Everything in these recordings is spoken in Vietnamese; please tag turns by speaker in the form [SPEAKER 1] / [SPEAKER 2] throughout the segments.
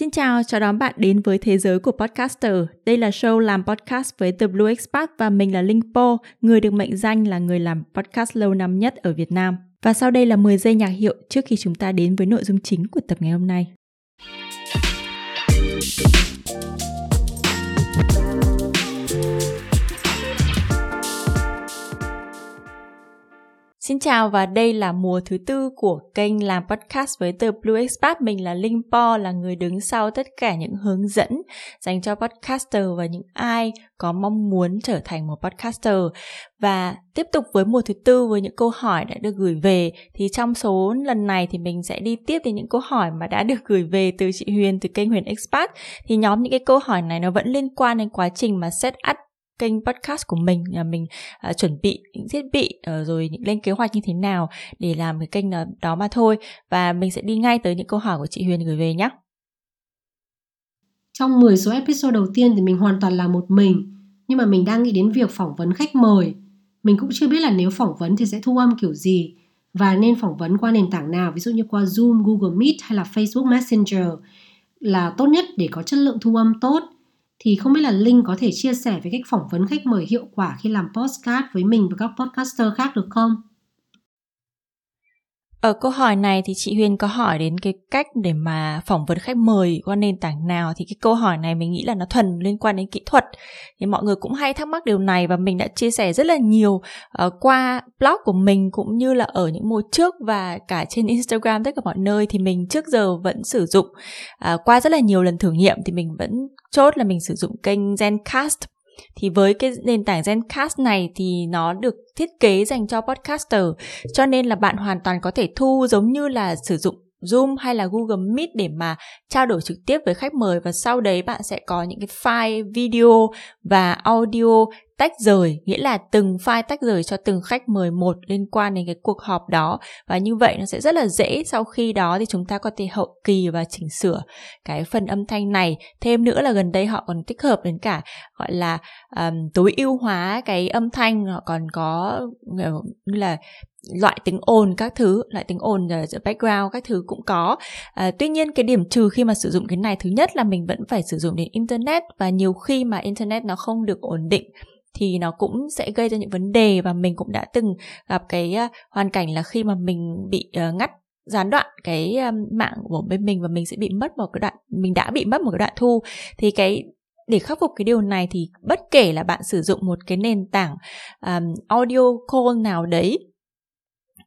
[SPEAKER 1] Xin chào, chào đón bạn đến với thế giới của podcaster. Đây là show làm podcast với The Blue Expat và mình là Linh Po, người được mệnh danh là người làm podcast lâu năm nhất ở Việt Nam. Và sau đây là 10 giây nhạc hiệu trước khi chúng ta đến với nội dung chính của tập ngày hôm nay. Xin chào và đây là mùa thứ tư của kênh làm podcast với từ Blue Expat. Mình là Linh Po, là người đứng sau tất cả những hướng dẫn dành cho podcaster và những ai có mong muốn trở thành một podcaster. Và tiếp tục với mùa thứ tư với những câu hỏi đã được gửi về thì trong số lần này thì mình sẽ đi tiếp đến những câu hỏi mà đã được gửi về từ chị Huyền từ kênh Huyền Expat. Thì nhóm những cái câu hỏi này nó vẫn liên quan đến quá trình mà set up kênh podcast của mình là mình uh, chuẩn bị những thiết bị uh, rồi những lên kế hoạch như thế nào để làm cái kênh đó, đó mà thôi và mình sẽ đi ngay tới những câu hỏi của chị Huyền gửi về nhé.
[SPEAKER 2] Trong 10 số episode đầu tiên thì mình hoàn toàn là một mình nhưng mà mình đang nghĩ đến việc phỏng vấn khách mời. Mình cũng chưa biết là nếu phỏng vấn thì sẽ thu âm kiểu gì và nên phỏng vấn qua nền tảng nào ví dụ như qua Zoom, Google Meet hay là Facebook Messenger là tốt nhất để có chất lượng thu âm tốt thì không biết là Linh có thể chia sẻ về cách phỏng vấn khách mời hiệu quả khi làm postcard với mình và các podcaster khác được không?
[SPEAKER 1] Ở câu hỏi này thì chị Huyền có hỏi đến cái cách để mà phỏng vấn khách mời qua nền tảng nào thì cái câu hỏi này mình nghĩ là nó thuần liên quan đến kỹ thuật. Thì mọi người cũng hay thắc mắc điều này và mình đã chia sẻ rất là nhiều uh, qua blog của mình cũng như là ở những mùa trước và cả trên Instagram tất cả mọi nơi thì mình trước giờ vẫn sử dụng uh, qua rất là nhiều lần thử nghiệm thì mình vẫn chốt là mình sử dụng kênh Zencast thì với cái nền tảng Zencast này thì nó được thiết kế dành cho podcaster, cho nên là bạn hoàn toàn có thể thu giống như là sử dụng Zoom hay là Google Meet để mà trao đổi trực tiếp với khách mời và sau đấy bạn sẽ có những cái file video và audio tách rời nghĩa là từng file tách rời cho từng khách mời một liên quan đến cái cuộc họp đó. Và như vậy nó sẽ rất là dễ. Sau khi đó thì chúng ta có thể hậu kỳ và chỉnh sửa cái phần âm thanh này. Thêm nữa là gần đây họ còn tích hợp đến cả gọi là um, tối ưu hóa cái âm thanh. Họ còn có như là loại tiếng ồn các thứ loại tiếng ồn uh, background các thứ cũng có. Uh, tuy nhiên cái điểm trừ khi mà sử dụng cái này thứ nhất là mình vẫn phải sử dụng đến internet và nhiều khi mà internet nó không được ổn định thì nó cũng sẽ gây ra những vấn đề và mình cũng đã từng gặp cái uh, hoàn cảnh là khi mà mình bị uh, ngắt gián đoạn cái uh, mạng của bên mình và mình sẽ bị mất một cái đoạn mình đã bị mất một cái đoạn thu. Thì cái để khắc phục cái điều này thì bất kể là bạn sử dụng một cái nền tảng um, audio call nào đấy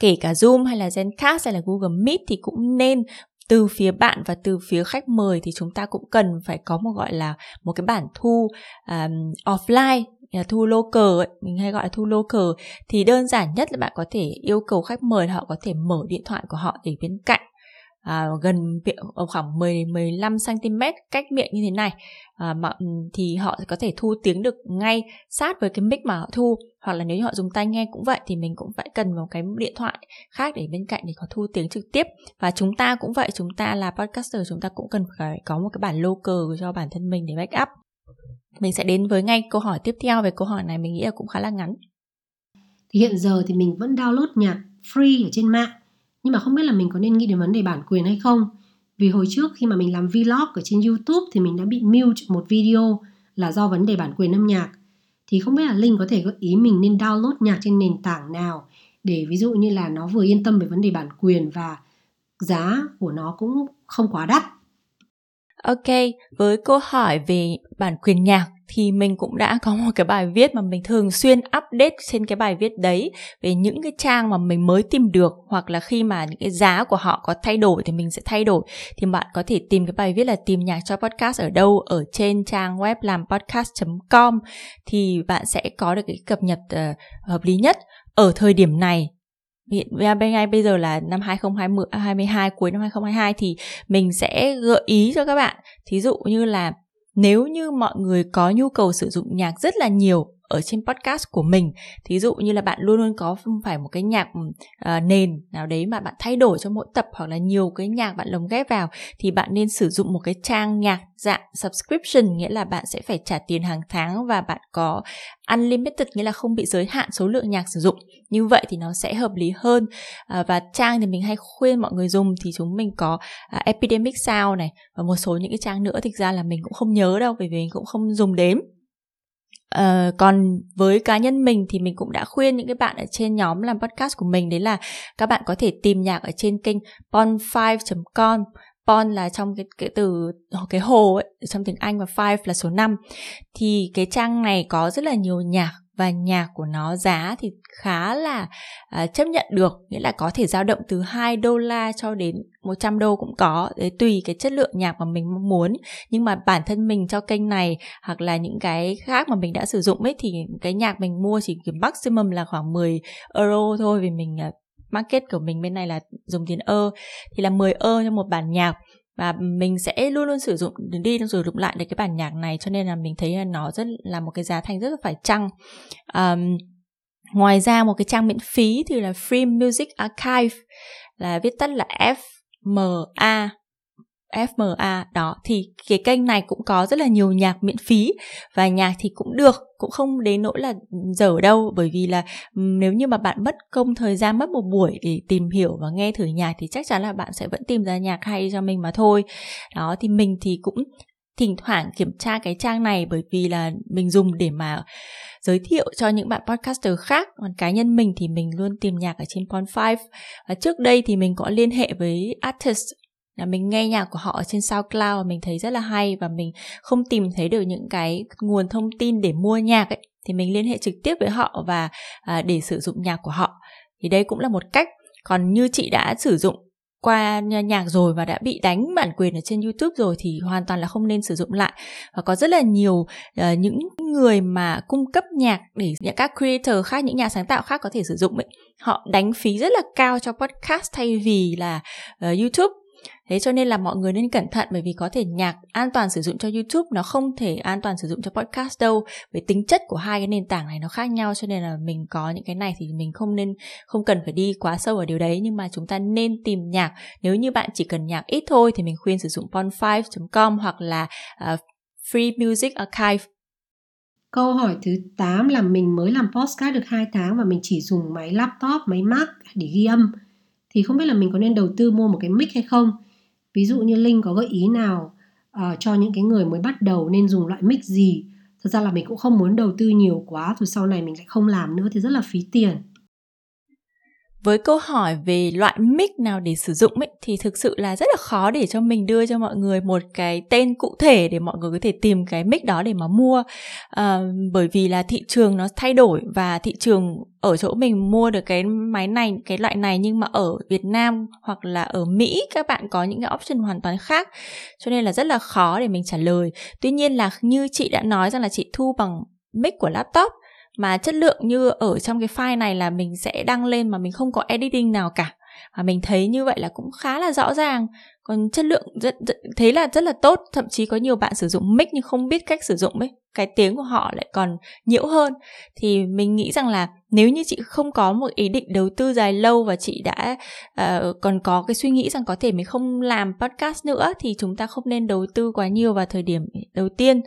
[SPEAKER 1] kể cả Zoom hay là Zencast hay là Google Meet thì cũng nên từ phía bạn và từ phía khách mời thì chúng ta cũng cần phải có một gọi là một cái bản thu um, offline là thu lô ấy, mình hay gọi là thu lô cờ. Thì đơn giản nhất là bạn có thể yêu cầu khách mời họ có thể mở điện thoại của họ để bên cạnh à, gần ở khoảng 10 15 cm cách miệng như thế này. À, mà ừ, thì họ có thể thu tiếng được ngay sát với cái mic mà họ thu hoặc là nếu như họ dùng tai nghe cũng vậy thì mình cũng phải cần một cái điện thoại khác để bên cạnh để có thu tiếng trực tiếp. Và chúng ta cũng vậy chúng ta là podcaster chúng ta cũng cần phải có một cái bản local cho bản thân mình để backup. Mình sẽ đến với ngay câu hỏi tiếp theo về câu hỏi này mình nghĩ là cũng khá là ngắn.
[SPEAKER 2] Thì hiện giờ thì mình vẫn download nhạc free ở trên mạng nhưng mà không biết là mình có nên nghĩ đến vấn đề bản quyền hay không. Vì hồi trước khi mà mình làm vlog ở trên youtube thì mình đã bị mute một video là do vấn đề bản quyền âm nhạc. Thì không biết là linh có thể gợi ý mình nên download nhạc trên nền tảng nào để ví dụ như là nó vừa yên tâm về vấn đề bản quyền và giá của nó cũng không quá đắt.
[SPEAKER 1] Ok, với câu hỏi về bản quyền nhạc thì mình cũng đã có một cái bài viết mà mình thường xuyên update trên cái bài viết đấy về những cái trang mà mình mới tìm được hoặc là khi mà những cái giá của họ có thay đổi thì mình sẽ thay đổi. Thì bạn có thể tìm cái bài viết là tìm nhạc cho podcast ở đâu? Ở trên trang web làm podcast.com thì bạn sẽ có được cái cập nhật uh, hợp lý nhất ở thời điểm này. Hiện bên ngay bây giờ là năm 2022 à, cuối năm 2022 thì mình sẽ gợi ý cho các bạn. Thí dụ như là nếu như mọi người có nhu cầu sử dụng nhạc rất là nhiều ở trên podcast của mình. Thí dụ như là bạn luôn luôn có phải một cái nhạc uh, nền nào đấy mà bạn thay đổi cho mỗi tập hoặc là nhiều cái nhạc bạn lồng ghép vào thì bạn nên sử dụng một cái trang nhạc dạng subscription nghĩa là bạn sẽ phải trả tiền hàng tháng và bạn có unlimited nghĩa là không bị giới hạn số lượng nhạc sử dụng. Như vậy thì nó sẽ hợp lý hơn. À, và trang thì mình hay khuyên mọi người dùng thì chúng mình có à, epidemic sound này và một số những cái trang nữa. Thực ra là mình cũng không nhớ đâu bởi vì mình cũng không dùng đếm. Uh, còn với cá nhân mình thì mình cũng đã khuyên những cái bạn ở trên nhóm làm podcast của mình đấy là các bạn có thể tìm nhạc ở trên kênh pon5.com pond là trong cái cái từ ờ, cái hồ ấy trong tiếng Anh và five là số 5 thì cái trang này có rất là nhiều nhạc và nhạc của nó giá thì khá là uh, chấp nhận được nghĩa là có thể dao động từ 2 đô la cho đến 100 đô cũng có đấy tùy cái chất lượng nhạc mà mình mong muốn. Nhưng mà bản thân mình cho kênh này hoặc là những cái khác mà mình đã sử dụng ấy thì cái nhạc mình mua chỉ cái maximum là khoảng 10 euro thôi vì mình uh, market của mình bên này là dùng tiền ơ. Thì là 10 ơ cho một bản nhạc và mình sẽ luôn luôn sử dụng đi sử dụng lại được cái bản nhạc này cho nên là mình thấy là nó rất là một cái giá thành rất là phải chăng. Um, ngoài ra một cái trang miễn phí thì là Free Music Archive là viết tắt là FMA FMA đó, thì cái kênh này cũng có rất là nhiều nhạc miễn phí và nhạc thì cũng được, cũng không đến nỗi là dở đâu, bởi vì là ừ, nếu như mà bạn mất công thời gian, mất một buổi để tìm hiểu và nghe thử nhạc thì chắc chắn là bạn sẽ vẫn tìm ra nhạc hay cho mình mà thôi. Đó, thì mình thì cũng thỉnh thoảng kiểm tra cái trang này bởi vì là mình dùng để mà giới thiệu cho những bạn podcaster khác, còn cá nhân mình thì mình luôn tìm nhạc ở trên Pond5 và trước đây thì mình có liên hệ với artist là mình nghe nhạc của họ ở trên SoundCloud và mình thấy rất là hay và mình không tìm thấy được những cái nguồn thông tin để mua nhạc ấy thì mình liên hệ trực tiếp với họ và à, để sử dụng nhạc của họ. Thì đây cũng là một cách. Còn như chị đã sử dụng qua nhạc rồi và đã bị đánh bản quyền ở trên YouTube rồi thì hoàn toàn là không nên sử dụng lại. Và có rất là nhiều uh, những người mà cung cấp nhạc để các creator khác những nhà sáng tạo khác có thể sử dụng ấy. Họ đánh phí rất là cao cho podcast thay vì là uh, YouTube thế cho nên là mọi người nên cẩn thận bởi vì có thể nhạc an toàn sử dụng cho youtube nó không thể an toàn sử dụng cho podcast đâu vì tính chất của hai cái nền tảng này nó khác nhau cho nên là mình có những cái này thì mình không nên không cần phải đi quá sâu ở điều đấy nhưng mà chúng ta nên tìm nhạc nếu như bạn chỉ cần nhạc ít thôi thì mình khuyên sử dụng pon5.com hoặc là uh, free music archive
[SPEAKER 2] Câu hỏi thứ 8 là mình mới làm podcast được 2 tháng và mình chỉ dùng máy laptop, máy Mac để ghi âm. Thì không biết là mình có nên đầu tư mua một cái mic hay không? Ví dụ như linh có gợi ý nào uh, cho những cái người mới bắt đầu nên dùng loại mic gì? Thật ra là mình cũng không muốn đầu tư nhiều quá rồi sau này mình lại không làm nữa thì rất là phí tiền
[SPEAKER 1] với câu hỏi về loại mic nào để sử dụng ấy thì thực sự là rất là khó để cho mình đưa cho mọi người một cái tên cụ thể để mọi người có thể tìm cái mic đó để mà mua. À, bởi vì là thị trường nó thay đổi và thị trường ở chỗ mình mua được cái máy này cái loại này nhưng mà ở Việt Nam hoặc là ở Mỹ các bạn có những cái option hoàn toàn khác cho nên là rất là khó để mình trả lời. Tuy nhiên là như chị đã nói rằng là chị thu bằng mic của laptop mà chất lượng như ở trong cái file này là mình sẽ đăng lên mà mình không có editing nào cả. Và mình thấy như vậy là cũng khá là rõ ràng. Còn chất lượng rất, rất thế là rất là tốt. Thậm chí có nhiều bạn sử dụng mic nhưng không biết cách sử dụng ấy. Cái tiếng của họ lại còn nhiễu hơn. Thì mình nghĩ rằng là nếu như chị không có một ý định đầu tư dài lâu và chị đã uh, còn có cái suy nghĩ rằng có thể mình không làm podcast nữa thì chúng ta không nên đầu tư quá nhiều vào thời điểm đầu tiên.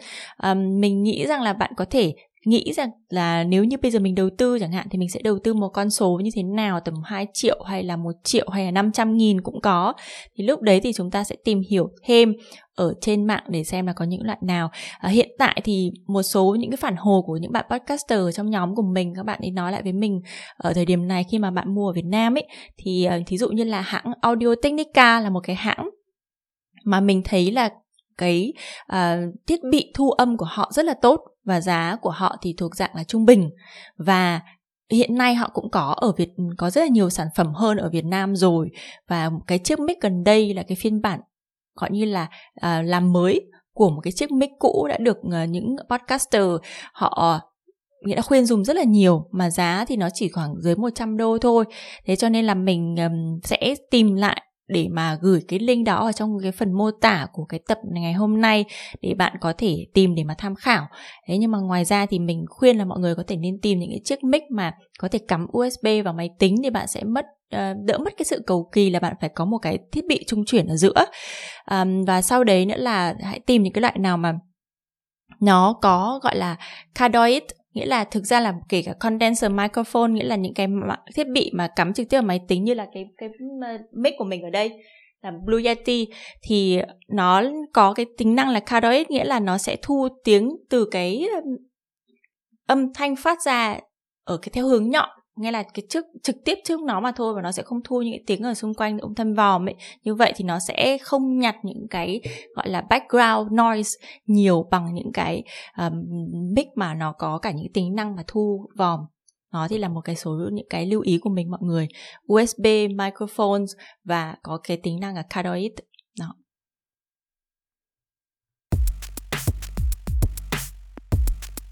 [SPEAKER 1] Um, mình nghĩ rằng là bạn có thể nghĩ rằng là nếu như bây giờ mình đầu tư chẳng hạn thì mình sẽ đầu tư một con số như thế nào tầm 2 triệu hay là 1 triệu hay là 500 nghìn cũng có. Thì lúc đấy thì chúng ta sẽ tìm hiểu thêm ở trên mạng để xem là có những loại nào. À, hiện tại thì một số những cái phản hồi của những bạn podcaster trong nhóm của mình các bạn ấy nói lại với mình ở thời điểm này khi mà bạn mua ở Việt Nam ấy thì uh, thí dụ như là hãng Audio Technica là một cái hãng mà mình thấy là cái uh, thiết bị thu âm của họ rất là tốt và giá của họ thì thuộc dạng là trung bình. Và hiện nay họ cũng có ở Việt có rất là nhiều sản phẩm hơn ở Việt Nam rồi. Và cái chiếc mic gần đây là cái phiên bản gọi như là uh, làm mới của một cái chiếc mic cũ đã được uh, những podcaster họ nghĩa là khuyên dùng rất là nhiều. Mà giá thì nó chỉ khoảng dưới 100 đô thôi. Thế cho nên là mình um, sẽ tìm lại để mà gửi cái link đó ở trong cái phần mô tả của cái tập ngày hôm nay để bạn có thể tìm để mà tham khảo. Thế nhưng mà ngoài ra thì mình khuyên là mọi người có thể nên tìm những cái chiếc mic mà có thể cắm USB vào máy tính thì bạn sẽ mất ờ, đỡ mất cái sự cầu kỳ là bạn phải có một cái thiết bị trung chuyển ở giữa. Um, và sau đấy nữa là hãy tìm những cái loại nào mà nó có gọi là cardioid nghĩa là thực ra là kể cả condenser microphone, nghĩa là những cái thiết bị mà cắm trực tiếp vào máy tính như là cái cái mic của mình ở đây là Blue Yeti, thì nó có cái tính năng là cardioid nghĩa là nó sẽ thu tiếng từ cái âm thanh phát ra ở cái theo hướng nhọn nghe là cái trước trực tiếp trước nó mà thôi và nó sẽ không thu những cái tiếng ở xung quanh ông thâm vòm ấy. Như vậy thì nó sẽ không nhặt những cái gọi là background noise nhiều bằng những cái um, mic mà nó có cả những tính năng mà thu vòm. Nó thì là một cái số những cái lưu ý của mình mọi người. USB microphones và có cái tính năng là cardioid.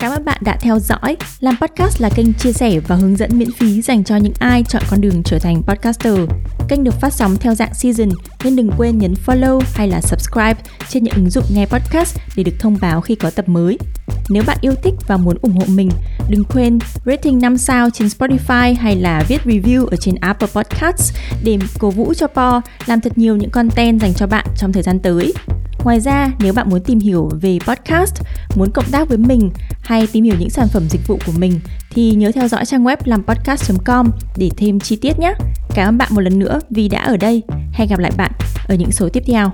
[SPEAKER 1] Cảm ơn bạn đã theo dõi. Làm podcast là kênh chia sẻ và hướng dẫn miễn phí dành cho những ai chọn con đường trở thành podcaster. Kênh được phát sóng theo dạng season nên đừng quên nhấn follow hay là subscribe trên những ứng dụng nghe podcast để được thông báo khi có tập mới. Nếu bạn yêu thích và muốn ủng hộ mình, đừng quên rating 5 sao trên Spotify hay là viết review ở trên Apple Podcasts để cổ vũ cho Po làm thật nhiều những content dành cho bạn trong thời gian tới. Ngoài ra, nếu bạn muốn tìm hiểu về podcast, muốn cộng tác với mình hay tìm hiểu những sản phẩm dịch vụ của mình thì nhớ theo dõi trang web làm podcast.com để thêm chi tiết nhé. Cảm ơn bạn một lần nữa vì đã ở đây. Hẹn gặp lại bạn ở những số tiếp theo.